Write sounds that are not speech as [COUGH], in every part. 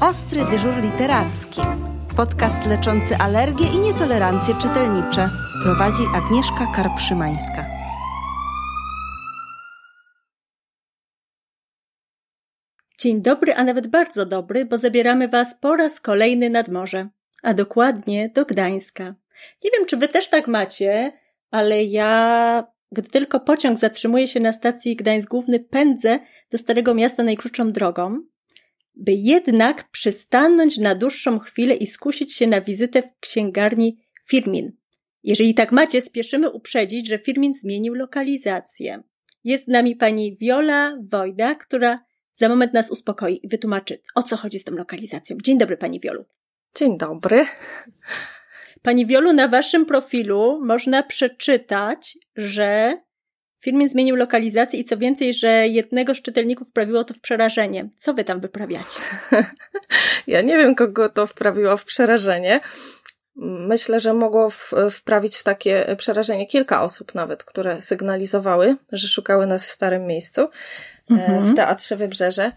Ostry dyżur literacki. Podcast leczący alergie i nietolerancje czytelnicze. Prowadzi Agnieszka Karpszymańska. Dzień dobry, a nawet bardzo dobry, bo zabieramy Was po raz kolejny nad morze, a dokładnie do Gdańska. Nie wiem, czy Wy też tak macie, ale ja, gdy tylko pociąg zatrzymuje się na stacji Gdańsk Główny, pędzę do Starego Miasta najkrótszą drogą, by jednak przystanąć na dłuższą chwilę i skusić się na wizytę w księgarni Firmin. Jeżeli tak macie, spieszymy uprzedzić, że Firmin zmienił lokalizację. Jest z nami pani Viola Wojda, która za moment nas uspokoi i wytłumaczy, o co chodzi z tą lokalizacją. Dzień dobry, pani Wiolu. Dzień dobry. Pani Wiolu, na waszym profilu można przeczytać, że Firmin zmienił lokalizację i co więcej, że jednego z czytelników wprawiło to w przerażenie. Co wy tam wyprawiacie? [LAUGHS] Ja nie wiem, kogo to wprawiło w przerażenie. Myślę, że mogło wprawić w takie przerażenie kilka osób nawet, które sygnalizowały, że szukały nas w starym miejscu, e, mhm. w Teatrze Wybrzeże.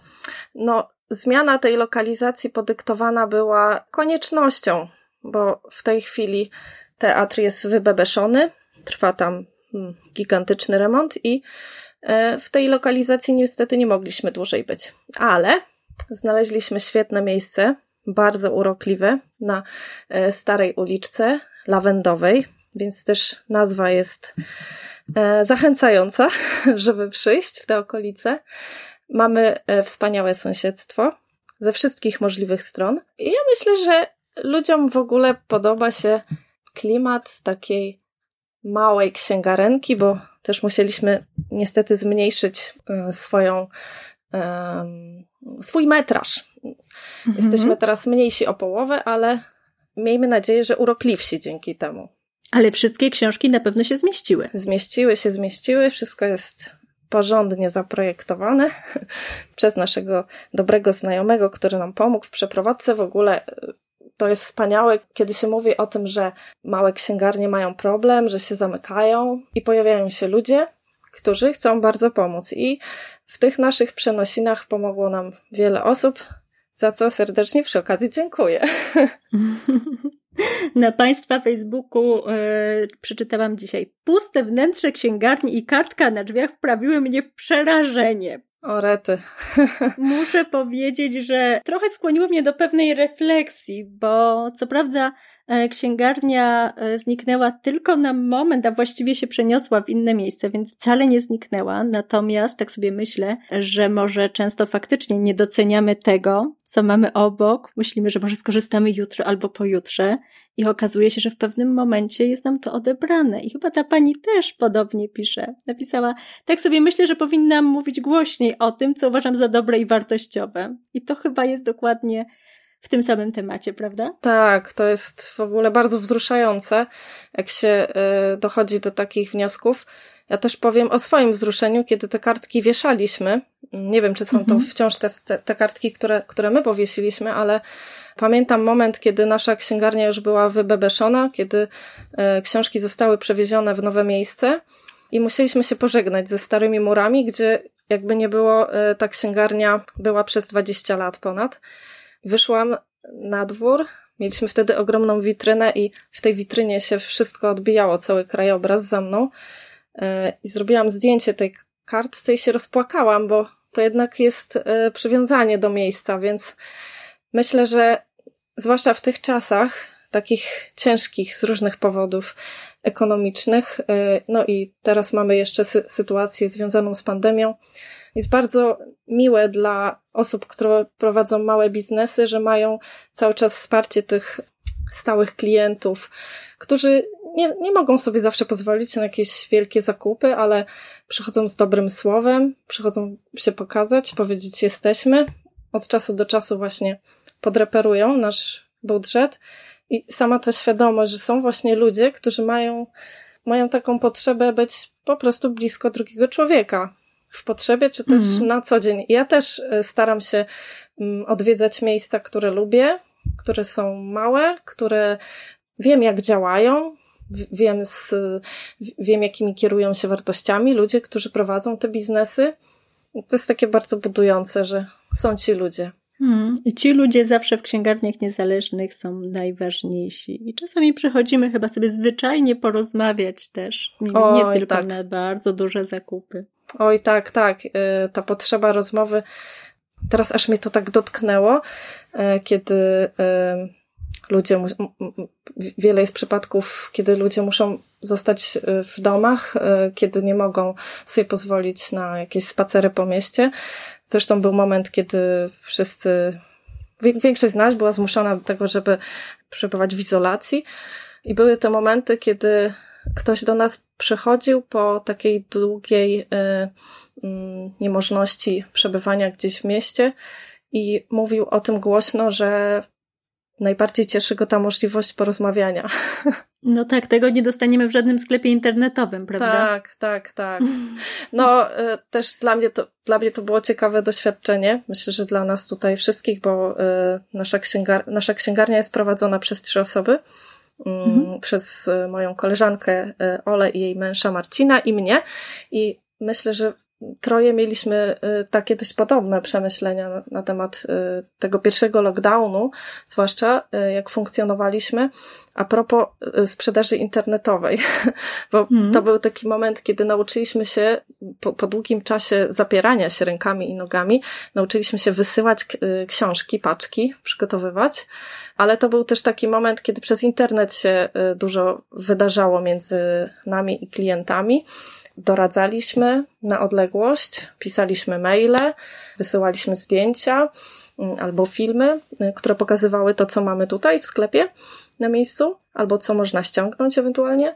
No, zmiana tej lokalizacji podyktowana była koniecznością, bo w tej chwili teatr jest wybebeszony, trwa tam gigantyczny remont i e, w tej lokalizacji niestety nie mogliśmy dłużej być. Ale znaleźliśmy świetne miejsce, bardzo urokliwe, na e, starej uliczce lawendowej, więc też nazwa jest e, zachęcająca, [LAUGHS] żeby przyjść w te okolice. Mamy wspaniałe sąsiedztwo ze wszystkich możliwych stron. I ja myślę, że ludziom w ogóle podoba się klimat takiej małej księgarenki, bo też musieliśmy niestety zmniejszyć e, swoją, swój metraż. Mhm. Jesteśmy teraz mniejsi o połowę, ale miejmy nadzieję, że urokliwsi dzięki temu. Ale wszystkie książki na pewno się zmieściły. Zmieściły się, zmieściły. Wszystko jest porządnie zaprojektowane [LAUGHS] przez naszego dobrego znajomego, który nam pomógł w przeprowadzce. W ogóle to jest wspaniałe, kiedy się mówi o tym, że małe księgarnie mają problem, że się zamykają i pojawiają się ludzie, którzy chcą bardzo pomóc. I w tych naszych przenosinach pomogło nam wiele osób, za co serdecznie przy okazji dziękuję. [LAUGHS] Na Państwa Facebooku yy, przeczytałam dzisiaj. Puste wnętrze księgarni i kartka na drzwiach wprawiły mnie w przerażenie. O rety. [LAUGHS] Muszę powiedzieć, że trochę skłoniło mnie do pewnej refleksji, bo co prawda księgarnia e, zniknęła tylko na moment, a właściwie się przeniosła w inne miejsce, więc wcale nie zniknęła. Natomiast tak sobie myślę, że może często faktycznie nie doceniamy tego, co mamy obok. Myślimy, że może skorzystamy jutro albo pojutrze i okazuje się, że w pewnym momencie jest nam to odebrane. I chyba ta pani też podobnie pisze. Napisała, tak sobie myślę, że powinnam mówić głośniej o tym, co uważam za dobre i wartościowe. I to chyba jest dokładnie w tym samym temacie, prawda? Tak, to jest w ogóle bardzo wzruszające, jak się y, dochodzi do takich wniosków. Ja też powiem o swoim wzruszeniu, kiedy te kartki wieszaliśmy. Nie wiem, czy są to mhm. wciąż te, te kartki, które, które my powiesiliśmy, ale pamiętam moment, kiedy nasza księgarnia już była wybebeszona, kiedy e, książki zostały przewiezione w nowe miejsce i musieliśmy się pożegnać ze starymi murami, gdzie jakby nie było, e, ta księgarnia była przez 20 lat ponad. Wyszłam na dwór, mieliśmy wtedy ogromną witrynę i w tej witrynie się wszystko odbijało, cały krajobraz za mną. E, I zrobiłam zdjęcie tej kartce i się rozpłakałam, bo to jednak jest e, przywiązanie do miejsca, więc myślę, że zwłaszcza w tych czasach, takich ciężkich z różnych powodów ekonomicznych, e, no i teraz mamy jeszcze sy sytuację związaną z pandemią, jest bardzo miłe dla osób, które prowadzą małe biznesy, że mają cały czas wsparcie tych stałych klientów, którzy nie, nie mogą sobie zawsze pozwolić na jakieś wielkie zakupy, ale przychodzą z dobrym słowem, przychodzą się pokazać, powiedzieć jesteśmy. Od czasu do czasu właśnie podreperują nasz budżet i sama ta świadomość, że są właśnie ludzie, którzy mają, mają taką potrzebę być po prostu blisko drugiego człowieka. W potrzebie, czy też mm. na co dzień. Ja też e, staram się mm, odwiedzać miejsca, które lubię, które są małe, które wiem, jak działają, wiem, z, wiem, jakimi kierują się wartościami ludzie, którzy prowadzą te biznesy. To jest takie bardzo budujące, że są ci ludzie. Hmm. I ci ludzie zawsze w księgarniach niezależnych są najważniejsi. I czasami przychodzimy chyba sobie zwyczajnie porozmawiać też z nimi, Oj, nie tylko tak. na bardzo duże zakupy. Oj, tak, tak. Y, ta potrzeba rozmowy, teraz aż mnie to tak dotknęło, y, kiedy y, ludzie, wiele jest przypadków, kiedy ludzie muszą zostać y, w domach, y, kiedy nie mogą sobie pozwolić na jakieś spacery po mieście. Zresztą był moment, kiedy wszyscy, większość z nas była zmuszona do tego, żeby przebywać w izolacji. I były te momenty, kiedy ktoś do nas przychodził po takiej długiej y, mm, niemożności przebywania gdzieś w mieście i mówił o tym głośno, że najbardziej cieszy go ta możliwość porozmawiania. [LAUGHS] No tak, tego nie dostaniemy w żadnym sklepie internetowym, prawda? Tak, tak, tak. [LAUGHS] No y, też dla mnie to, dla mnie to było ciekawe doświadczenie. Myślę, że dla nas tutaj wszystkich, bo y, nasza, księgar nasza księgarnia jest prowadzona przez trzy osoby. Mm, mhm. Przez y, moją koleżankę Ole i jej męża Marcina i mnie. I myślę, że troje mieliśmy y, takie dość podobne przemyślenia na, na, temat y, tego pierwszego lockdownu, zwłaszcza y, jak funkcjonowaliśmy, a propos sprzedaży internetowej, [LAUGHS] bo hmm. to był taki moment, kiedy nauczyliśmy się po, po, długim czasie zapierania się rękami i nogami, nauczyliśmy się wysyłać książki, paczki, przygotowywać, ale to był też taki moment, kiedy przez internet się dużo wydarzało między nami i klientami doradzaliśmy na odległość, pisaliśmy maile, wysyłaliśmy zdjęcia mm, albo filmy, y, które pokazywały to, co mamy tutaj w sklepie na miejscu, albo co można ściągnąć ewentualnie.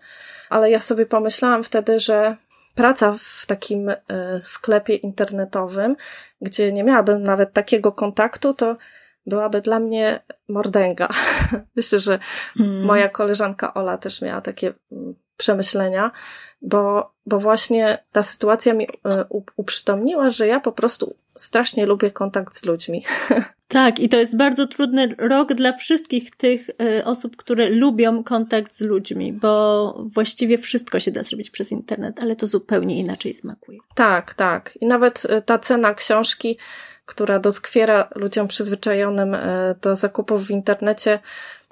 Ale ja sobie pomyślałam wtedy, że praca w takim y, sklepie internetowym, gdzie nie miałabym nawet takiego kontaktu, to byłaby dla mnie mordęga. [LAUGHS] Myślę, że hmm. moja koleżanka Ola też miała takie mm, przemyślenia, bo, bo właśnie ta sytuacja mi e, uprzytomniła, że ja po prostu strasznie lubię kontakt z ludźmi. [LAUGHS] Tak, i to jest bardzo trudny rok dla wszystkich tych e, osób, które lubią kontakt z ludźmi, bo właściwie wszystko się da zrobić przez internet, ale to zupełnie inaczej smakuje. Tak, tak. I nawet e, ta cena książki, która doskwiera ludziom przyzwyczajonym do zakupów w internecie,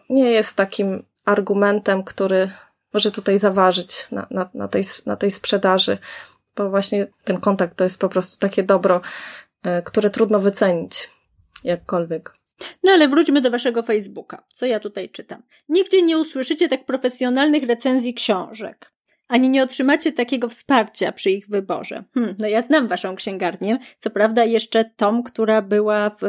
nie jest takim argumentem, który może tutaj zaważyć na, na, na, tej, na tej sprzedaży, bo właśnie ten kontakt to jest po prostu takie dobro, e, które trudno wycenić jakkolwiek. No ale wróćmy do waszego Facebooka. Co ja tutaj czytam? Nigdzie nie usłyszycie tak profesjonalnych recenzji książek ani nie otrzymacie takiego wsparcia przy ich wyborze. Hmm, no ja znam waszą księgarnię, co prawda jeszcze tą, która była w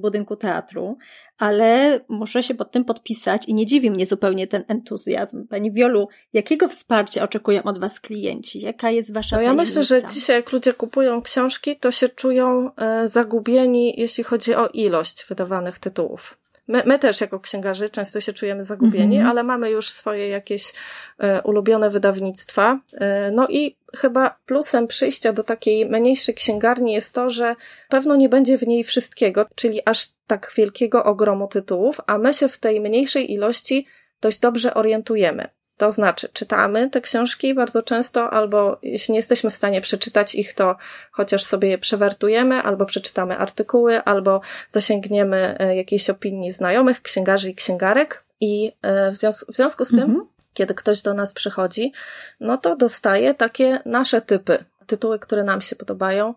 budynku teatru, ale muszę się pod tym podpisać i nie dziwi mnie zupełnie ten entuzjazm. Pani Wiolu, jakiego wsparcia oczekują od was klienci? Jaka jest wasza No ja myślę, że dzisiaj jak ludzie kupują książki, to się czują e, zagubieni, jeśli chodzi o ilość wydawanych tytułów. My, my też jako księgarzy często się czujemy zagubieni, mm -hmm. ale mamy już swoje jakieś e, ulubione wydawnictwa. E, no i chyba plusem przyjścia do takiej mniejszej księgarni jest to, że pewno nie będzie w niej wszystkiego, czyli aż tak wielkiego ogromu tytułów, a my się w tej mniejszej ilości dość dobrze orientujemy. To znaczy, czytamy te książki bardzo często, albo jeśli nie jesteśmy w stanie przeczytać ich, to chociaż sobie je przewertujemy, albo przeczytamy artykuły, albo zasięgniemy e, jakiejś opinii znajomych, księgarzy i księgarek. I e, w związku, w związku z tym, mhm. kiedy ktoś do nas przychodzi, no to dostaje takie nasze typy, tytuły, które nam się podobają.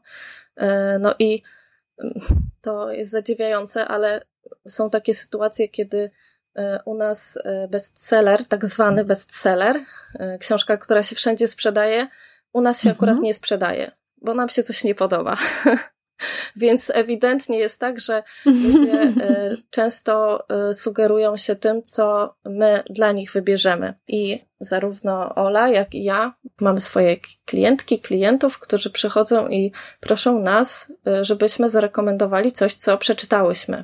E, no i mm, to jest zadziwiające, ale są takie sytuacje, kiedy u nas e, bestseller, tak zwany bestseller, e, książka, która się wszędzie sprzedaje, u nas się mhm. akurat nie sprzedaje, bo nam się coś nie podoba. [LAUGHS] Więc ewidentnie jest tak, że ludzie [LAUGHS] często sugerują się tym, co my dla nich wybierzemy. I zarówno Ola, jak i ja mamy swoje klientki, klientów, którzy przychodzą i proszą nas, żebyśmy zarekomendowali coś, co przeczytałyśmy.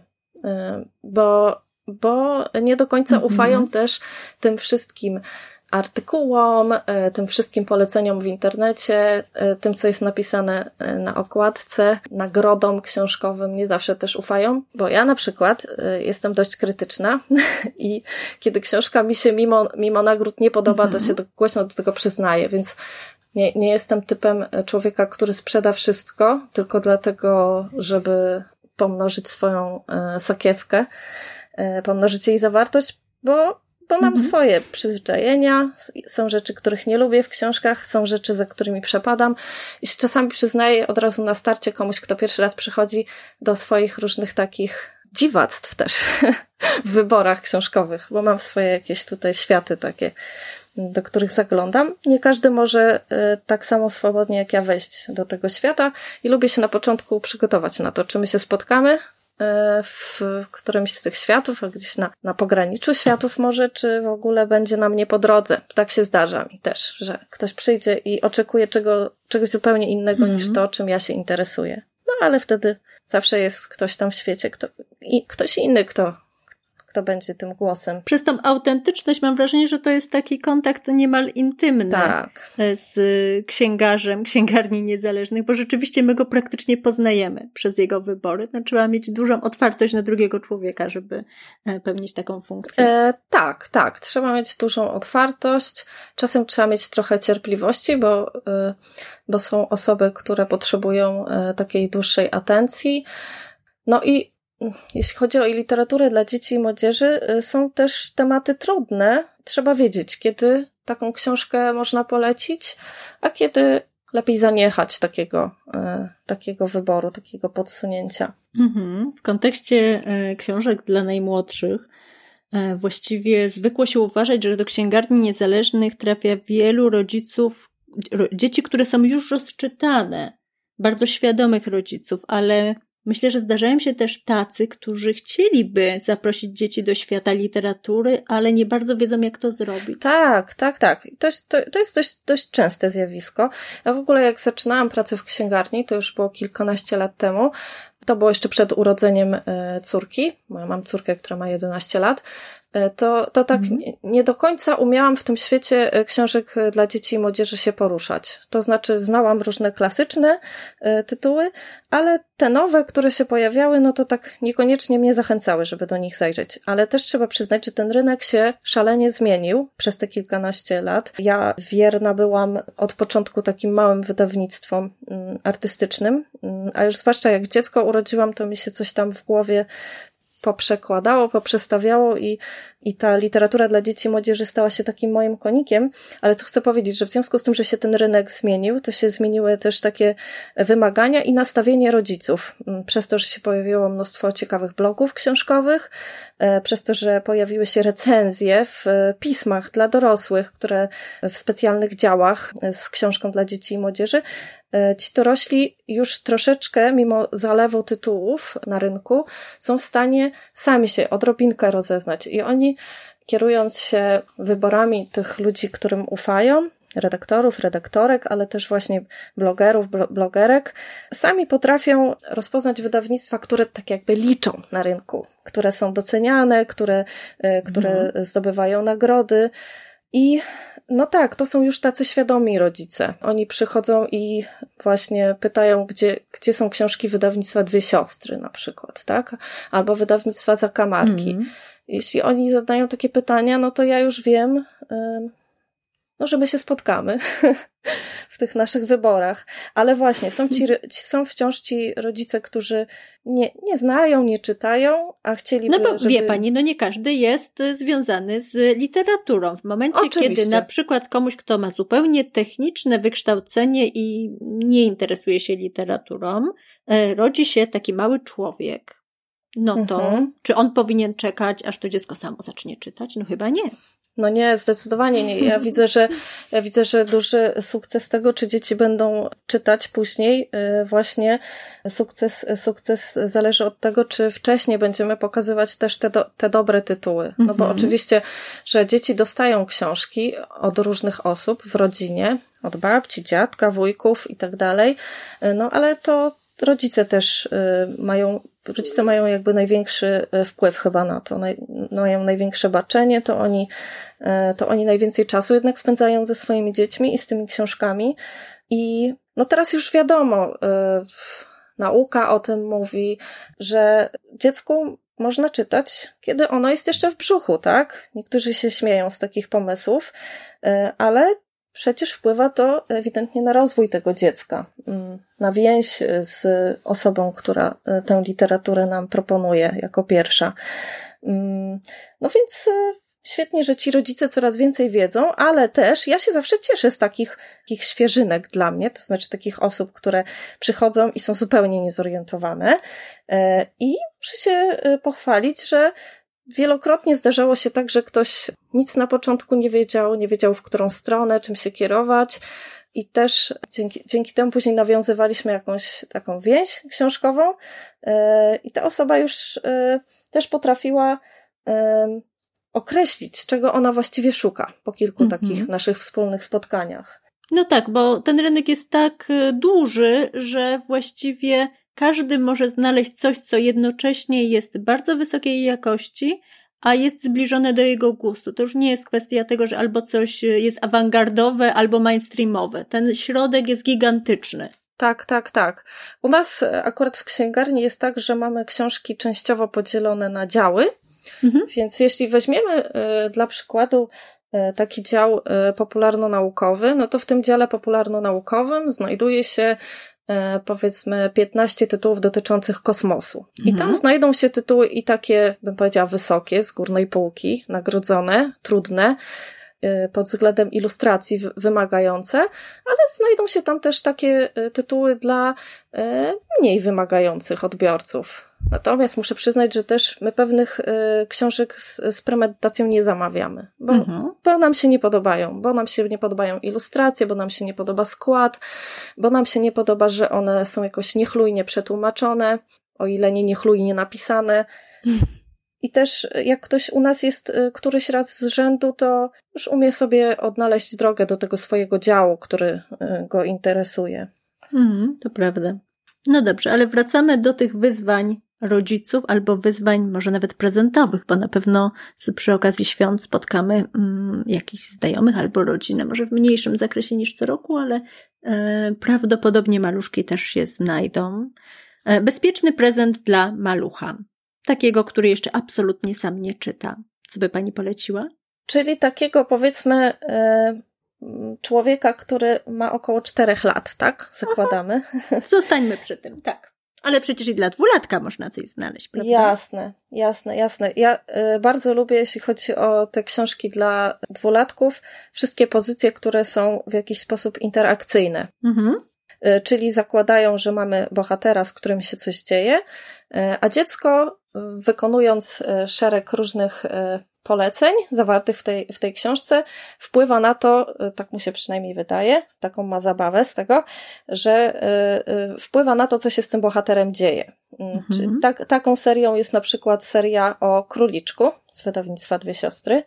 Bo bo nie do końca mhm. ufają też tym wszystkim artykułom, e, tym wszystkim poleceniom w internecie, e, tym, co jest napisane e, na okładce, nagrodom książkowym, nie zawsze też ufają, bo ja na przykład jestem dość krytyczna [LAUGHS] i kiedy książka mi się mimo, mimo nagród nie podoba, to mhm. się do, głośno do tego przyznaję, więc nie, nie jestem typem człowieka, który sprzeda wszystko, tylko dlatego, żeby pomnożyć swoją sakiewkę, pomnożyć jej zawartość, bo bo mam mhm. swoje przyzwyczajenia, są rzeczy, których nie lubię w książkach, są rzeczy, za którymi przepadam i czasami przyznaję od razu na starcie komuś, kto pierwszy raz przychodzi do swoich różnych takich dziwactw też [LAUGHS] w wyborach książkowych, bo mam swoje jakieś tutaj światy takie, do których zaglądam. Nie każdy może y, tak samo swobodnie jak ja wejść do tego świata i lubię się na początku przygotować na to, czy my się spotkamy E, w którymś z tych światów, a gdzieś na, na pograniczu światów może, czy w ogóle będzie na mnie po drodze. Tak się zdarza mi też, że ktoś przyjdzie i oczekuje czego, czegoś zupełnie innego mm. niż to, czym ja się interesuję. No ale wtedy zawsze jest ktoś tam w świecie, kto, i ktoś inny, kto kto będzie tym głosem. Przez tą autentyczność mam wrażenie, że to jest taki kontakt niemal intymny tak. z księgarzem, księgarni niezależnych, bo rzeczywiście my go praktycznie poznajemy przez jego wybory. No, trzeba mieć dużą otwartość na drugiego człowieka, żeby e, pełnić taką funkcję. E, tak, tak. Trzeba mieć dużą otwartość. Czasem trzeba mieć trochę cierpliwości, bo, e, bo są osoby, które potrzebują e, takiej dłuższej atencji. No i jeśli chodzi o literaturę dla dzieci i młodzieży, y, są też tematy trudne. Trzeba wiedzieć, kiedy taką książkę można polecić, a kiedy lepiej zaniechać takiego, y, takiego wyboru, takiego podsunięcia. Mhm. W kontekście y, książek dla najmłodszych, właściwie zwykło się uważać, że do księgarni niezależnych trafia wielu rodziców, dzieci, które są już rozczytane, bardzo świadomych rodziców, ale Myślę, że zdarzają się też tacy, którzy chcieliby zaprosić dzieci do świata literatury, ale nie bardzo wiedzą, jak to zrobić. Tak, tak, tak. To to, to jest dość, dość częste zjawisko. Ja w ogóle, jak zaczynałam pracę w księgarni, to już było kilkanaście lat temu, to było jeszcze przed urodzeniem e, córki. Mam córkę, która ma 11 lat. E, to, to tak mhm. nie, nie do końca umiałam w tym świecie e, książek e, dla dzieci i młodzieży się poruszać. To znaczy, znałam różne klasyczne tytuły, ale te nowe, które się pojawiały, no to tak niekoniecznie mnie zachęcały, żeby do nich zajrzeć. Ale też trzeba przyznać, że ten rynek się szalenie zmienił przez te kilkanaście lat. Ja wierna byłam od początku takim małym wydawnictwom mm, artystycznym, mm, a już zwłaszcza jak dziecko urodziłam, to mi się coś tam w głowie poprzekładało, poprzestawiało i, i ta literatura dla dzieci i młodzieży stała się takim moim konikiem, ale co chcę powiedzieć, że w związku z tym, że się ten rynek zmienił, to się zmieniły też takie wymagania i nastawienie rodziców. Mm, przez to, że się pojawiło mnóstwo ciekawych blogów książkowych, e, przez to, że pojawiły się recenzje w e, pismach dla dorosłych, które w specjalnych działach e, z książką dla dzieci i młodzieży, ci dorośli już troszeczkę, mimo zalewu tytułów na rynku, są w stanie sami się odrobinkę rozeznać i oni, kierując się wyborami tych ludzi, którym ufają, redaktorów, redaktorek, ale też właśnie blogerów, blogerek, sami potrafią rozpoznać wydawnictwa, które tak jakby liczą na rynku, które są doceniane, które, e, które mhm. zdobywają nagrody i no tak, to są już tacy świadomi rodzice. Oni przychodzą i właśnie pytają, gdzie, gdzie są książki wydawnictwa Dwie Siostry na przykład, tak? Albo wydawnictwa Zakamarki. Mm. Jeśli oni zadają takie pytania, no to ja już wiem, no, że my się spotkamy [LAUGHS] w tych naszych wyborach. Ale właśnie, są, ci, są wciąż ci rodzice, którzy nie, nie znają, nie czytają, a chcieliby, No bo żeby... wie pani, no nie każdy jest związany z literaturą. W momencie, Oczywiście. kiedy na przykład komuś, kto ma zupełnie techniczne wykształcenie i nie interesuje się literaturą, e, rodzi się taki mały człowiek, no to mhm. czy on powinien czekać, aż to dziecko samo zacznie czytać? No chyba nie. No nie, zdecydowanie nie. Ja widzę, że ja widzę, że duży sukces tego, czy dzieci będą czytać później, y, właśnie sukces, sukces zależy od tego, czy wcześniej będziemy pokazywać też te, do, te dobre tytuły. No bo mhm. oczywiście, że dzieci dostają książki od różnych osób w rodzinie, od babci, dziadka, wujków i tak dalej, y, no ale to rodzice też y, mają rodzice mają jakby największy e, wpływ chyba na to, mają największe baczenie, to oni, e, to oni najwięcej czasu jednak spędzają ze swoimi dziećmi i z tymi książkami. I no teraz już wiadomo, e, nauka o tym mówi, że dziecku można czytać, kiedy ono jest jeszcze w brzuchu, tak? Niektórzy się śmieją z takich pomysłów, ale przecież wpływa to ewidentnie na rozwój tego dziecka, mm, na więź z osobą, która tę literaturę nam proponuje jako pierwsza. Mm, no więc świetnie, że ci rodzice coraz więcej wiedzą, ale też ja się zawsze cieszę z takich, takich świeżynek dla mnie, to znaczy takich osób, które przychodzą i są zupełnie niezorientowane. E, I muszę się e, pochwalić, że wielokrotnie zdarzało się tak, że ktoś nic na początku nie wiedział, nie wiedział w którą stronę, czym się kierować. I też dzięki, dzięki temu później nawiązywaliśmy jakąś taką więź książkową, e, i ta osoba już też potrafiła określić, czego ona właściwie szuka po kilku -hmm. takich naszych wspólnych spotkaniach. No tak, bo ten rynek jest tak e, duży, że właściwie każdy może znaleźć coś, co jednocześnie jest bardzo wysokiej jakości, a jest zbliżone do jego gustu. To już nie jest kwestia tego, że albo coś jest awangardowe, albo mainstreamowe. Ten środek jest gigantyczny. Tak, tak, tak. U nas akurat w księgarni jest tak, że mamy książki częściowo podzielone na działy Mhm. Więc jeśli weźmiemy y, dla przykładu y, taki dział y, popularno-naukowy, no to w tym dziale popularno-naukowym znajduje się powiedzmy 15 tytułów dotyczących kosmosu. I tam mhm. znajdą się tytuły i takie, bym powiedziała, wysokie, z górnej półki, nagrodzone, trudne, pod względem ilustracji wymagające, ale znajdą się tam też takie tytuły dla mniej wymagających odbiorców. Natomiast muszę przyznać, że też my pewnych y, książek z, z premedytacją nie zamawiamy, bo, mhm. bo nam się nie podobają, bo nam się nie podobają ilustracje, bo nam się nie podoba skład, bo nam się nie podoba, że one są jakoś niechlujnie przetłumaczone, o ile nie niechlujnie napisane. I też jak ktoś u nas jest y, któryś raz z rzędu, to już umie sobie odnaleźć drogę do tego swojego działu, który y, go interesuje. Mhm, to prawda. No dobrze, ale wracamy do tych wyzwań rodziców albo wyzwań, może nawet prezentowych, bo na pewno przy okazji świąt spotkamy mm, jakichś znajomych albo rodzinę, może w mniejszym zakresie niż co roku, ale e, prawdopodobnie maluszki też się znajdą. E, bezpieczny prezent dla malucha, takiego, który jeszcze absolutnie sam nie czyta. Co by pani poleciła? Czyli takiego powiedzmy e, człowieka, który ma około czterech lat, tak? Zakładamy. Aha. Zostańmy przy tym, tak. Ale przecież i dla dwulatka można coś znaleźć, prawda? Jasne, jasne, jasne. Ja y, bardzo lubię, jeśli chodzi o te książki dla dwulatków, wszystkie pozycje, które są w jakiś sposób interakcyjne. Mhm. Y, czyli zakładają, że mamy bohatera, z którym się coś dzieje, y, a dziecko, y, wykonując szereg różnych poleceń zawartych w tej, w tej książce wpływa na to, y, tak mu się przynajmniej wydaje, taką ma zabawę z tego, że y, y, wpływa na to, co się z tym bohaterem dzieje. Mm, mhm. Tak, taką serią jest na przykład seria o króliczku z wydawnictwa Dwie Siostry.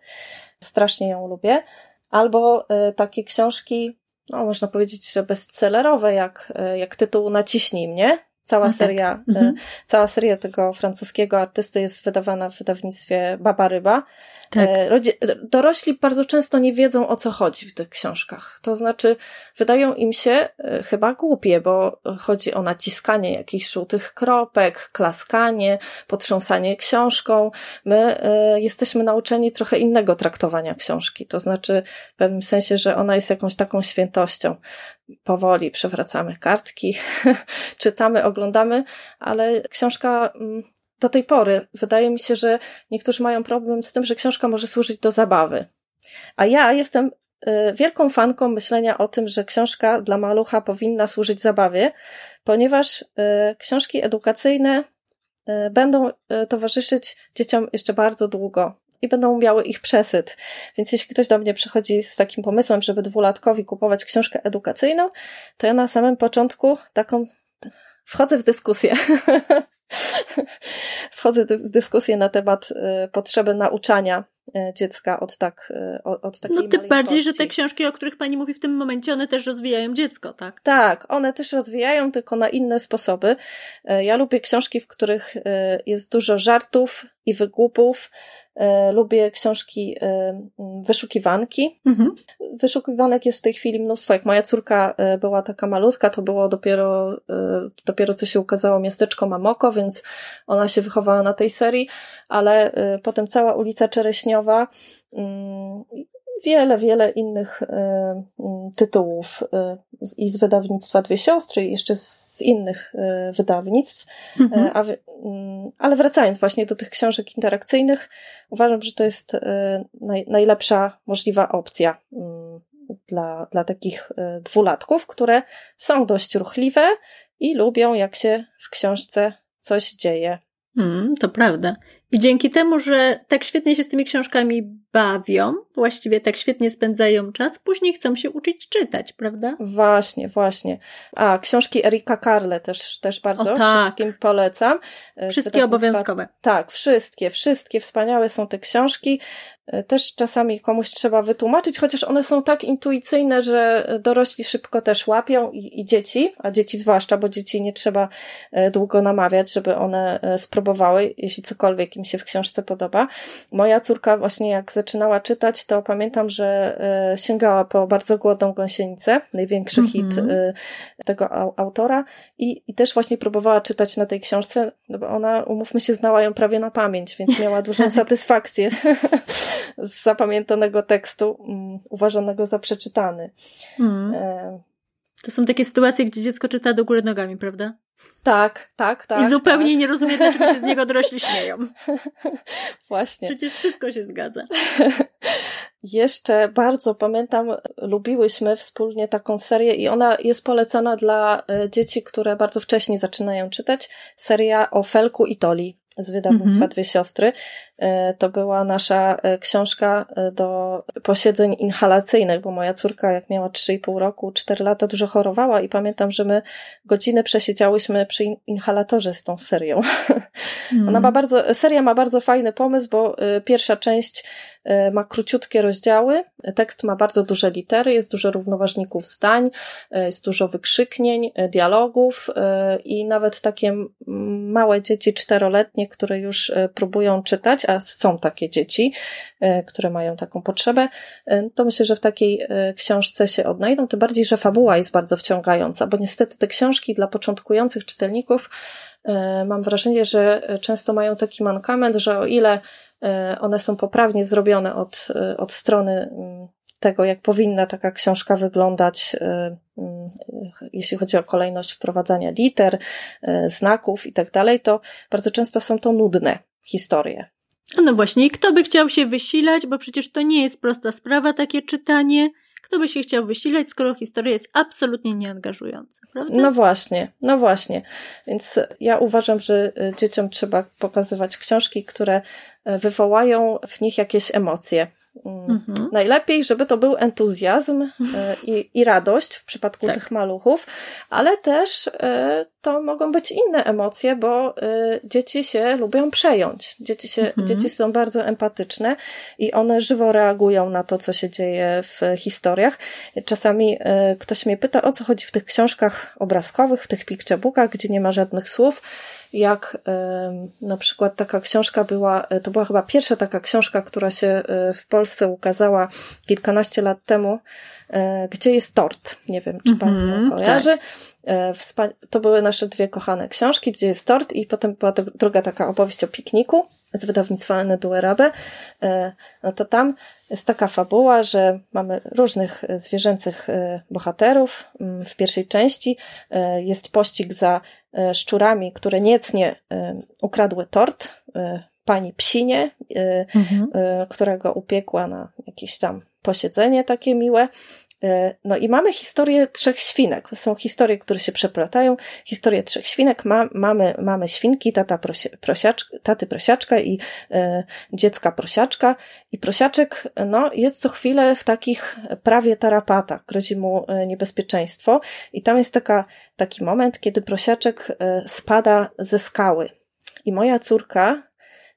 Strasznie ją lubię. Albo takie książki, no można powiedzieć, że bestsellerowe, jak, jak tytuł Naciśnij mnie, Cała no seria, tak. mhm. cała seria tego francuskiego artysty jest wydawana w wydawnictwie Baba Ryba. Tak. E, dorośli bardzo często nie wiedzą o co chodzi w tych książkach. To znaczy, wydają im się e, chyba głupie, bo chodzi o naciskanie jakichś żółtych kropek, klaskanie, potrząsanie książką. My jesteśmy nauczeni trochę innego traktowania książki. To znaczy, w pewnym sensie, że ona jest jakąś taką świętością. Powoli przewracamy kartki, [LAUGHS] czytamy, oglądamy, ale książka mm, do tej pory wydaje mi się, że niektórzy mają problem z tym, że książka może służyć do zabawy. A ja jestem y, wielką fanką myślenia o tym, że książka dla malucha powinna służyć zabawie, ponieważ y, książki edukacyjne y, będą towarzyszyć dzieciom jeszcze bardzo długo i będą miały ich przesyt. Więc jeśli ktoś do mnie przychodzi z takim pomysłem, żeby dwulatkowi kupować książkę edukacyjną, to ja na samym początku taką wchodzę w dyskusję. [LAUGHS] wchodzę w dyskusję na temat y, potrzeby nauczania dziecka od tak, y, od takiej No tym bardziej, że te książki, o których pani mówi w tym momencie, one też rozwijają dziecko, tak? Tak, one też rozwijają, tylko na inne sposoby. Ja lubię książki, w których jest dużo żartów i wygłupów, E, lubię książki e, wyszukiwanki. Mhm. Wyszukiwanek jest w tej chwili mnóstwo. Jak moja córka e, była taka malutka, to było dopiero, dopiero co się ukazało Miasteczko Mamoko, więc ona się wychowała na tej serii, ale potem cała ulica Czereśniowa mm, wiele, wiele innych tytułów i z wydawnictwa Dwie Siostry, i jeszcze z innych wydawnictw. Mhm. A, ale wracając właśnie do tych książek interakcyjnych, uważam, że to jest naj, najlepsza możliwa opcja dla, dla takich dwulatków, które są dość ruchliwe i lubią, jak się w książce coś dzieje. Mm, to prawda. I dzięki temu, że tak świetnie się z tymi książkami bawią, właściwie tak świetnie spędzają czas, później chcą się uczyć czytać, prawda? Właśnie, właśnie. A, książki Erika Karle też, też bardzo o, tak. wszystkim polecam. Wszystkie obowiązkowe. Tak, wszystkie, wszystkie wspaniałe są te książki. E, też czasami komuś trzeba wytłumaczyć, chociaż one są tak intuicyjne, że dorośli szybko też łapią i, i, dzieci, a dzieci zwłaszcza, bo dzieci nie trzeba e, długo namawiać, żeby one e, spróbowały, jeśli cokolwiek im się w książce podoba. Moja córka właśnie jak zaczynała czytać, to pamiętam, że sięgała po bardzo głodną gąsienicę, największy mm -hmm. hit tego autora i, i też właśnie próbowała czytać na tej książce, no bo ona, umówmy się, znała ją prawie na pamięć, więc miała dużą [LAUGHS] satysfakcję [LAUGHS] z zapamiętanego tekstu, um, uważanego za przeczytany. Mm. To są takie sytuacje, gdzie dziecko czyta do góry nogami, prawda? Tak, tak, tak. I zupełnie tak. nie rozumie, dlaczego się z niego dorośli śmieją. [LAUGHS] Właśnie. Przecież wszystko się zgadza. [LAUGHS] Jeszcze bardzo pamiętam, lubiłyśmy wspólnie taką serię i ona jest polecana dla e, dzieci, które bardzo wcześnie zaczynają czytać. Seria o Felku i Toli z wydawnictwa mm -hmm. Dwie Siostry. E, to była nasza e, książka e, do posiedzeń inhalacyjnych, bo moja córka, jak miała 3,5 roku, 4 lata, dużo chorowała i pamiętam, że my godziny przesiedziałyśmy przy inhalatorze z tą serią. Mm. [LAUGHS] Ona ma bardzo, seria ma bardzo fajny pomysł, bo pierwsza część ma króciutkie rozdziały, tekst ma bardzo duże litery, jest dużo równoważników zdań, jest dużo wykrzyknień, dialogów i nawet takie małe dzieci czteroletnie, które już próbują czytać, a są takie dzieci, e, które mają taką potrzebę, e, to myślę, że w takiej e, książce się odnajdą, tym bardziej, że fabuła jest bardzo wciągająca, bo niestety te książki dla początkujących czytelników mam wrażenie, że często mają taki mankament, że o ile one są poprawnie zrobione od, od strony mm, tego, jak powinna taka książka wyglądać, mm, jeśli chodzi o kolejność wprowadzania liter, znaków i tak dalej, to bardzo często są to nudne historie. No właśnie, kto by chciał się wysilać, bo przecież to nie jest prosta sprawa takie czytanie. Kto by się chciał wysilać, skoro historia jest absolutnie nieangażująca, prawda? No właśnie, no właśnie. Więc ja uważam, że y, dzieciom trzeba pokazywać książki, które y, wywołają w nich jakieś emocje. Mhm. Najlepiej, żeby to był entuzjazm e, i, i radość w przypadku tak. tych maluchów, ale też e, to mogą być inne emocje, bo e, dzieci się lubią przejąć. Dzieci, się, mhm. dzieci są bardzo empatyczne i one żywo reagują na to, co się dzieje w historiach. Czasami ktoś mnie pyta, o co chodzi w tych książkach obrazkowych, w tych picturebookach, gdzie nie ma żadnych słów jak na przykład taka książka była, e, to była chyba pierwsza taka książka, która się e, w Polsce ukazała kilkanaście lat temu, gdzie jest tort. Nie wiem, czy Pani mm kojarzy. Tak. To były nasze dwie kochane książki, gdzie jest tort i potem była druga taka opowieść o pikniku z wydawnictwa Enedu Erabe. No to tam jest taka fabuła, że mamy różnych zwierzęcych bohaterów. Mm, w pierwszej części jest pościg za E, szczurami, które niecnie e, ukradły tort e, pani psinie, mhm. którego upiekła na jakieś tam posiedzenie takie miłe. No i mamy historię trzech świnek. Są historie, które się przeplatają. Historię trzech świnek. Ma, mamy, mamy świnki, tata prosi, prosiaczka, taty prosiaczka i e, dziecka prosiaczka. I prosiaczek no, jest co chwilę w takich prawie tarapatach. Grozi mu niebezpieczeństwo. I tam jest taka, taki moment, kiedy prosiaczek spada ze skały. I moja córka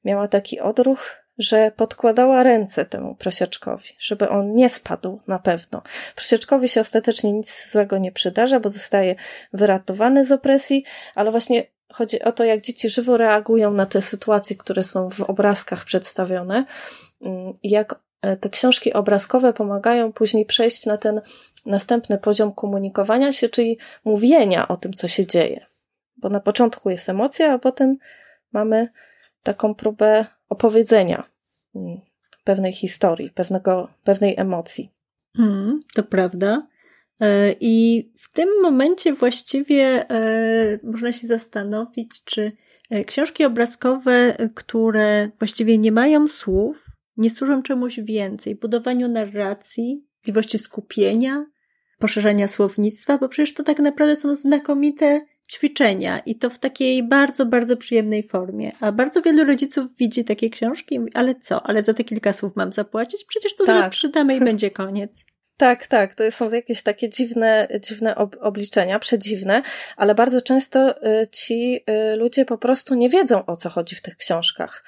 miała taki odruch, że podkładała ręce temu prosiaczkowi, żeby on nie spadł na pewno. Prosiaczkowi się ostatecznie nic złego nie przydarza, bo zostaje wyratowany z opresji, ale właśnie chodzi o to, jak dzieci żywo reagują na te sytuacje, które są w obrazkach przedstawione mm, i jak e, te książki obrazkowe pomagają później przejść na ten następny poziom komunikowania się, czyli mówienia o tym, co się dzieje. Bo na początku jest emocja, a potem mamy taką próbę opowiedzenia pewnej historii, pewnego, pewnej emocji. Hmm, to prawda. E, I w tym momencie właściwie e, można się zastanowić, czy e, książki obrazkowe, które właściwie nie mają słów, nie służą czemuś więcej, budowaniu narracji, możliwości skupienia, poszerzania słownictwa, bo przecież to tak naprawdę są znakomite ćwiczenia i to w takiej bardzo, bardzo przyjemnej formie. A bardzo wielu rodziców widzi takie książki i mówi, ale co, ale za te kilka słów mam zapłacić? Przecież to tak. zaraz przydamy i [LAUGHS] będzie koniec. Tak, tak, to są jakieś takie dziwne, dziwne ob obliczenia, przedziwne, ale bardzo często y, ci y, ludzie po prostu nie wiedzą o co chodzi w tych książkach.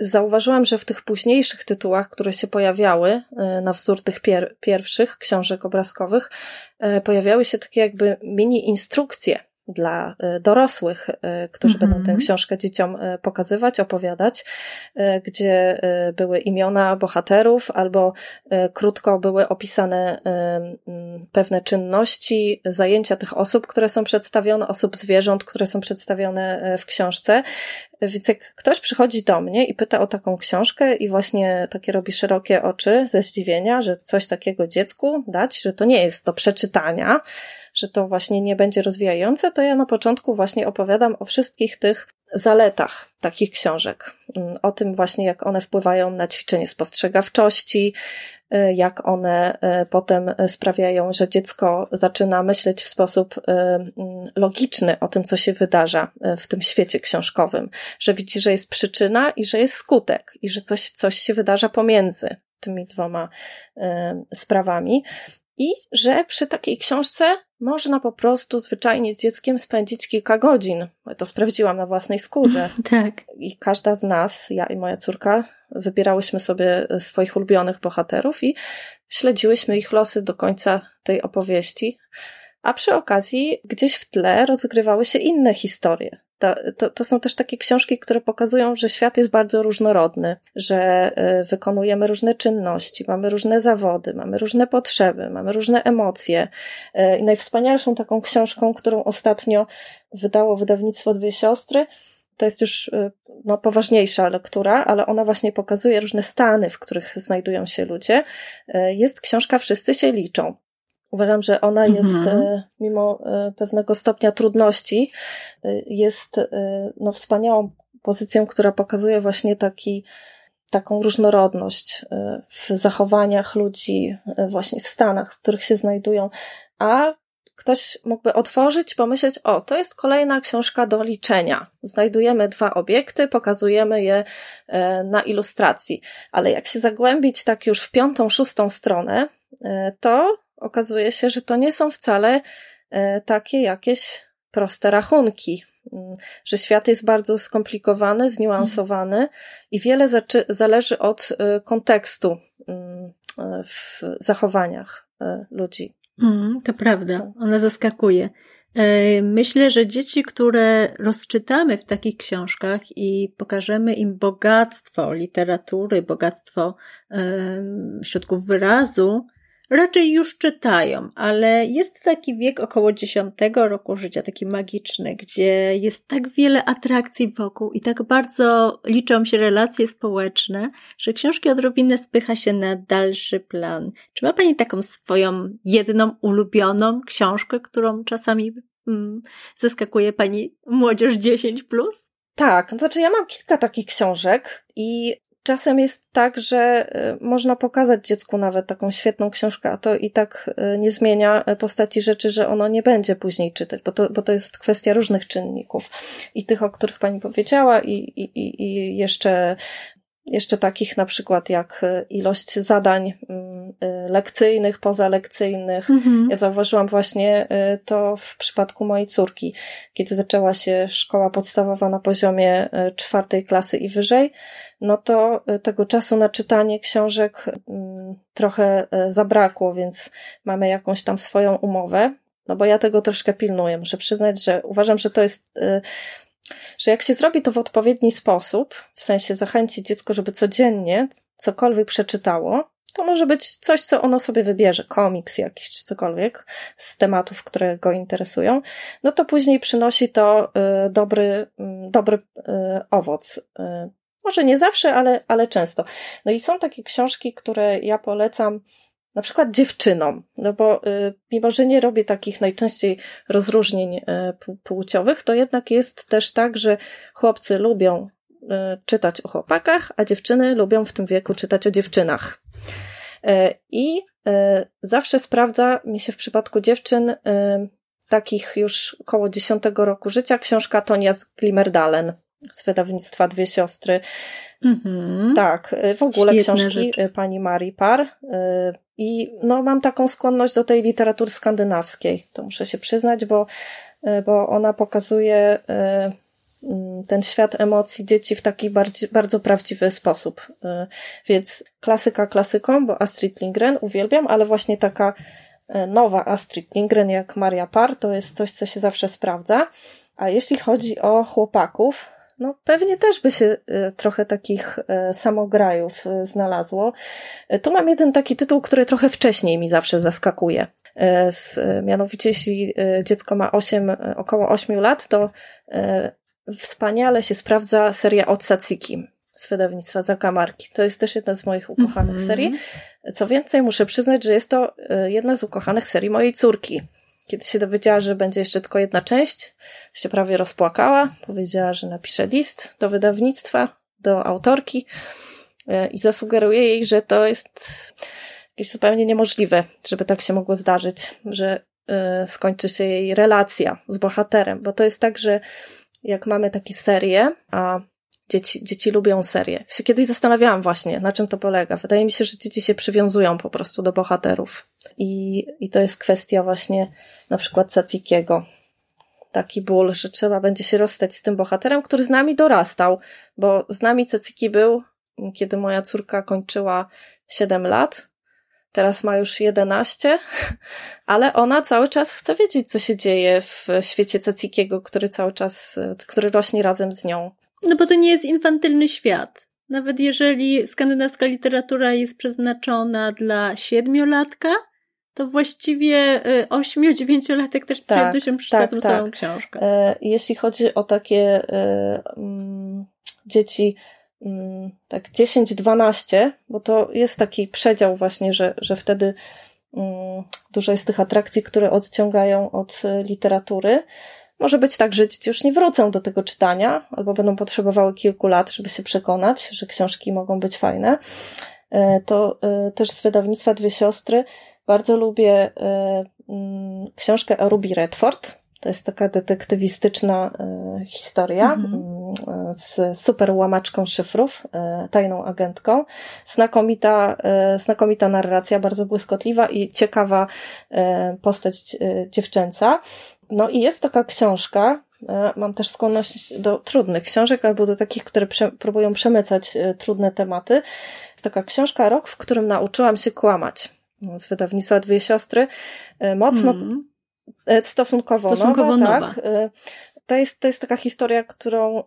Zauważyłam, że w tych późniejszych tytułach, które się pojawiały na wzór tych pier pierwszych książek obrazkowych, pojawiały się takie jakby mini instrukcje dla e, dorosłych, e, którzy będą tę mhm. książkę dzieciom e, pokazywać, opowiadać, gdzie były imiona bohaterów albo krótko były opisane pewne czynności, zajęcia tych osób, które są przedstawione, osób zwierząt, które są przedstawione w książce. Więc jak ktoś przychodzi do mnie i pyta o taką książkę i właśnie takie robi szerokie oczy ze zdziwienia, że coś takiego dziecku dać, że to nie jest do przeczytania, że to właśnie nie będzie rozwijające, to ja na początku właśnie opowiadam o wszystkich tych zaletach takich książek. Mm, o tym właśnie, jak one wpływają na ćwiczenie spostrzegawczości, y, jak one y, potem sprawiają, że dziecko zaczyna myśleć w sposób y, mm, logiczny o tym, co się wydarza w tym świecie książkowym, że widzi, że jest przyczyna i że jest skutek i że coś, coś się wydarza pomiędzy tymi dwoma sprawami i że przy takiej książce można po prostu zwyczajnie z dzieckiem spędzić kilka godzin. To sprawdziłam na własnej skórze. [LAUGHS] Tak. I każda z nas, ja i moja córka, wybierałyśmy sobie swoich ulubionych bohaterów i śledziłyśmy ich losy do końca tej opowieści. A przy okazji gdzieś w tle rozgrywały się inne historie to, to są też takie książki, które pokazują, że świat jest bardzo różnorodny, że e, wykonujemy różne czynności, mamy różne zawody, mamy różne potrzeby, mamy różne emocje. E, I najwspanialszą taką książką, którą ostatnio wydało wydawnictwo Dwie Siostry, to jest już e, no, poważniejsza lektura, ale ona właśnie pokazuje różne stany, w których znajdują się ludzie. Jest książka Wszyscy się liczą. Uważam, że ona mhm. jest, e, mimo e, pewnego stopnia trudności, e, jest no, wspaniałą pozycją, która pokazuje właśnie taki, taką różnorodność w zachowaniach ludzi, właśnie w stanach, w których się znajdują, a ktoś mógłby otworzyć, pomyśleć, o, to jest kolejna książka do liczenia. Znajdujemy dwa obiekty, pokazujemy je na ilustracji, ale jak się zagłębić tak już w piątą, szóstą stronę, to okazuje się, że to nie są wcale e, takie jakieś proste rachunki, mm, że świat jest bardzo skomplikowany, zniuansowany i wiele zależy od e, kontekstu mm, e, w zachowaniach ludzi. Mm, to prawda, tak. ona zaskakuje. Myślę, że dzieci, które rozczytamy w takich książkach i pokażemy im bogactwo literatury, bogactwo środków wyrazu, raczej już czytają, ale jest taki wiek około dziesiątego roku życia, taki magiczny, gdzie jest tak wiele atrakcji wokół i tak bardzo liczą się relacje społeczne, że książki odrobinę spycha się na dalszy plan. Czy ma Pani taką swoją jedną ulubioną książkę, którą czasami mm, zaskakuje Pani młodzież 10+. Plus? Tak, to znaczy ja mam kilka takich książek i czasem jest tak, że y, można pokazać dziecku nawet taką świetną książkę, a to i tak y, nie zmienia postaci rzeczy, że ono nie będzie później czytać, bo to, bo to jest kwestia różnych czynników. I tych, o których pani powiedziała, i, i, i jeszcze jeszcze takich na przykład jak y, ilość zadań mm, y, lekcyjnych, pozalekcyjnych. Mhm. Ja zauważyłam właśnie y, to w przypadku mojej córki, kiedy zaczęła się szkoła podstawowa na poziomie czwartej klasy i wyżej, no to tego czasu na czytanie książek mm, trochę zabrakło, więc mamy jakąś tam swoją umowę. No bo ja tego troszkę pilnuję. Muszę przyznać, że uważam, że to jest że jak się zrobi to w odpowiedni sposób, w sensie zachęci dziecko, żeby codziennie cokolwiek przeczytało, to może być coś, co ono sobie wybierze, komiks jakiś czy cokolwiek z tematów, które go interesują, no to później przynosi to y, dobry, mm, dobry y, owoc. Y, Może nie zawsze, ale, ale często. No i są takie książki, które ja polecam na przykład dziewczynom, no bo y, mimo, że nie robię takich najczęściej rozróżnień y, płciowych, to jednak jest też tak, że chłopcy lubią y, czytać o chłopakach, a dziewczyny lubią w tym wieku czytać o dziewczynach. I zawsze sprawdza mi się w przypadku dziewczyn takich już około 10 roku życia książka Tonia z Glimmerdalen z wydawnictwa Dwie Siostry. Mhm. Tak, w ogóle Świetne książki rzecz. pani Marii Par. I no, mam taką skłonność do tej literatury skandynawskiej, to muszę się przyznać, bo, bo ona pokazuje mm, ten świat emocji dzieci w taki bardziej, bardzo prawdziwy sposób. Więc klasyka klasyką, bo Astrid Lindgren uwielbiam, ale właśnie taka nowa Astrid Lindgren jak Maria Par to jest coś, co się zawsze sprawdza. A jeśli chodzi o chłopaków, no pewnie też by się y, trochę takich y, samograjów y, znalazło. Tu mam jeden taki tytuł, który trochę wcześniej mi zawsze zaskakuje. Mianowicie, jeśli dziecko ma 8, około 8 lat, to wspaniale się sprawdza seria od Saciki z wydawnictwa Zakamarki. To jest też jedna z moich ukochanych mm -hmm. serii. Co więcej, muszę przyznać, że jest to jedna z ukochanych serii mojej córki. Kiedy się dowiedziała, że będzie jeszcze tylko jedna część, się prawie rozpłakała. Powiedziała, że napisze list do wydawnictwa, do autorki e, i zasugeruje jej, że to jest jakieś zupełnie niemożliwe, żeby tak się mogło zdarzyć, że e, skończy się jej relacja z bohaterem, bo to jest tak, że jak mamy takie serie, a Dzieci, dzieci lubią serię. Się kiedyś zastanawiałam właśnie, na czym to polega. Wydaje mi się, że dzieci się przywiązują po prostu do bohaterów. I, i to jest kwestia właśnie na przykład Cacikiego. Taki ból, że trzeba będzie się rozstać z tym bohaterem, który z nami dorastał, bo z nami Caciki był, kiedy moja córka kończyła 7 lat, teraz ma już 11, [LAUGHS] ale ona cały czas chce wiedzieć, co się dzieje w świecie Cacikiego, który cały czas, który rośnie razem z nią. No bo to nie jest infantylny świat. Nawet jeżeli skandynawska literatura jest przeznaczona dla siedmiolatka, to właściwie y, ośmiu-dziewięciolatek też tak, przyjemnością przeczyta tak, tą tak. samą książkę. E, jeśli chodzi o takie mm, dzieci mm, tak 10-12, bo to jest taki przedział właśnie, że, że wtedy mm, dużo jest tych atrakcji, które odciągają od e, literatury, może być tak, że dzieci już nie wrócą do tego czytania, albo będą potrzebowały kilku lat, żeby się przekonać, że książki mogą być fajne. To też z wydawnictwa Dwie Siostry bardzo lubię e, mm, książkę Ruby Redford. To jest taka detektywistyczna historia mhm. Mm, z super łamaczką szyfrów, tajną agentką. Znakomita, znakomita narracja, bardzo błyskotliwa i ciekawa postać dziewczęca. No i jest taka książka, mam też skłonność do trudnych książek albo do takich, które prze, próbują przemycać trudne tematy. Jest taka książka Rok, w którym nauczyłam się kłamać. Z wydawnictwa Dwie Siostry. E, mocno, hmm. stosunkowo, stosunkowo nowa, nowa. tak. To jest, to jest taka historia, którą y,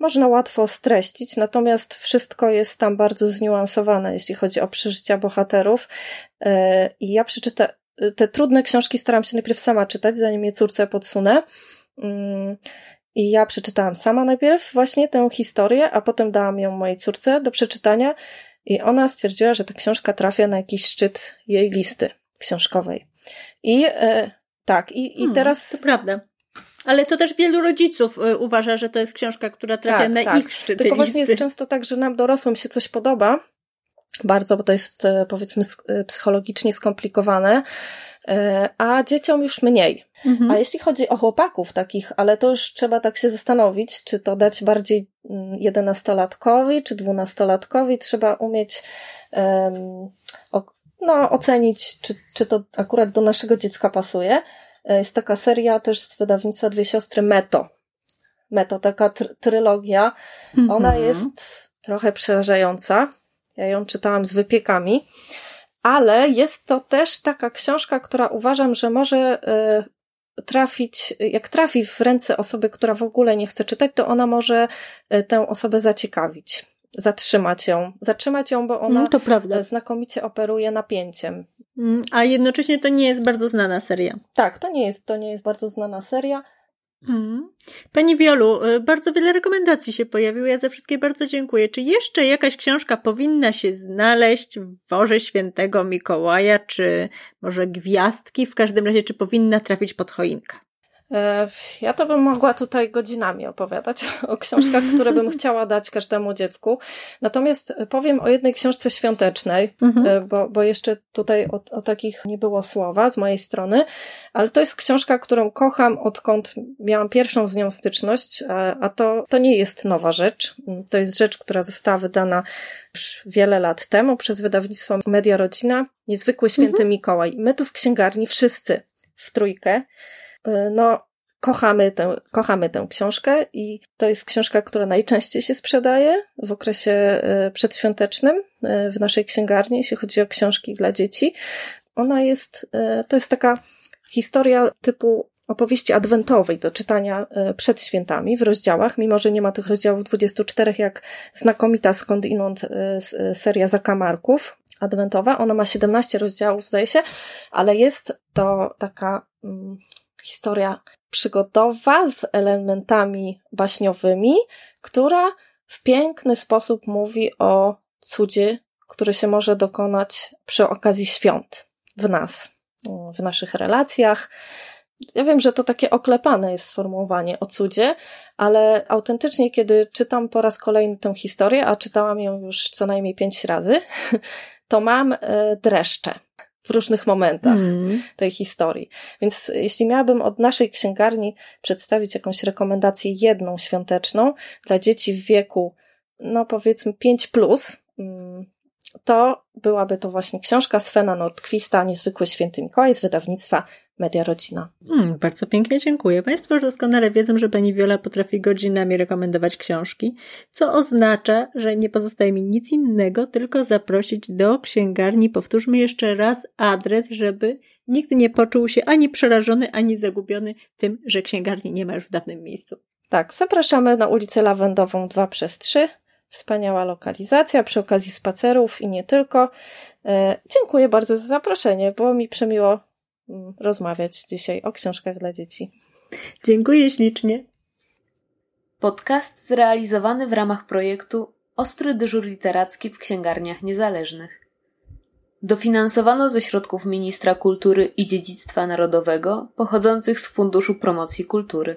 można łatwo streścić, natomiast wszystko jest tam bardzo zniuansowane, jeśli chodzi o przeżycia bohaterów. Y, I ja przeczytam, te trudne książki staram się najpierw sama czytać, zanim je córce podsunę. Mm, I ja przeczytałam sama najpierw właśnie tę historię, a potem dałam ją mojej córce do przeczytania i ona stwierdziła, że ta książka trafia na jakiś szczyt jej listy książkowej. I e, tak, i, i hmm, teraz. To prawda. Ale to też wielu rodziców e, uważa, że to jest książka, która trafia tak, na tak. ich szczyty Tylko listy. właśnie jest często tak, że nam dorosłym się coś podoba, bardzo, bo to jest e, powiedzmy e, psychologicznie skomplikowane, a dzieciom już mniej. Mhm. A jeśli chodzi o chłopaków takich, ale to już trzeba tak się zastanowić, czy to dać bardziej mm, jedenastolatkowi, czy dwunastolatkowi, trzeba umieć um, no, ocenić, czy, czy to akurat do naszego dziecka pasuje. Jest taka seria też z wydawnictwa Dwie Siostry Meto. Meto, taka tr trylogia. Mhm. Ona jest trochę przerażająca ja ją czytałam z wypiekami, ale jest to też taka książka, która uważam, że może y, trafić, jak trafi w ręce osoby, która w ogóle nie chce czytać, to ona może y, tę osobę zaciekawić, zatrzymać ją, zatrzymać ją, bo ona no, prawda. znakomicie operuje napięciem. Mm, a jednocześnie to nie jest bardzo znana seria. Tak, to nie jest, to nie jest bardzo znana seria. Hmm. Pani Wiolu, y, bardzo wiele rekomendacji się pojawiło. Ja za wszystkie bardzo dziękuję. Czy jeszcze jakaś książka powinna się znaleźć w worze świętego Mikołaja, czy może gwiazdki? W każdym razie, czy powinna trafić pod choinkę? E, ja to bym mogła tutaj godzinami opowiadać [LAUGHS] o książkach, które bym [LAUGHS] chciała dać każdemu dziecku. Natomiast powiem o jednej książce świątecznej, mhm. E, bo, bo jeszcze tutaj o, o takich nie było słowa z mojej strony, ale to jest książka, którą kocham odkąd miałam pierwszą z nią styczność, a, to, to nie jest nowa rzecz. To jest rzecz, która została wydana już wiele lat temu przez wydawnictwo Media Rodzina. Niezwykły Święty mhm. Mikołaj. My tu w księgarni wszyscy w trójkę no, kochamy tę, kochamy tę książkę i to jest książka, która najczęściej się sprzedaje w okresie y, przedświątecznym y, w naszej księgarni, jeśli chodzi o książki dla dzieci. Ona jest, to jest taka historia typu opowieści adwentowej do czytania przed świętami w rozdziałach, mimo że nie ma tych rozdziałów 24 jak znakomita skądinąd seria zakamarków adwentowa. Ona ma 17 rozdziałów, zdaje się, ale jest to taka mm, historia przygodowa z elementami baśniowymi, która w piękny sposób mówi o cudzie, który się może dokonać przy okazji świąt w nas, w naszych relacjach. Ja wiem, że to takie oklepane jest sformułowanie o cudzie, ale autentycznie, kiedy czytam po raz kolejny tę historię, a czytałam ją już co najmniej pięć razy, [LAUGHS] to mam e, dreszcze w różnych momentach mm. tej historii. Więc jeśli miałabym od naszej księgarni przedstawić jakąś rekomendację jedną świąteczną dla dzieci w wieku, no powiedzmy 5 plus, mm, to byłaby to właśnie książka Svena Nordquista, Niezwykły Święty Mikołaj z wydawnictwa Media Rodzina. Hmm, bardzo pięknie dziękuję. Państwo już doskonale wiedzą, że pani Wiola potrafi godzinami rekomendować książki, co oznacza, że nie pozostaje mi nic innego, tylko zaprosić do księgarni. Powtórzmy jeszcze raz adres, żeby nikt nie poczuł się ani przerażony, ani zagubiony tym, że księgarni nie ma już w dawnym miejscu. Tak, zapraszamy na ulicę Lawendową 2 przez 3 Wspaniała lokalizacja przy okazji spacerów i nie tylko. E, dziękuję bardzo za zaproszenie. Było mi przemiło mm, rozmawiać dzisiaj o książkach dla dzieci. Dziękuję ślicznie. Podcast zrealizowany w ramach projektu Ostry dyżur literacki w księgarniach niezależnych. Dofinansowano ze środków Ministra Kultury i Dziedzictwa Narodowego pochodzących z Funduszu Promocji Kultury.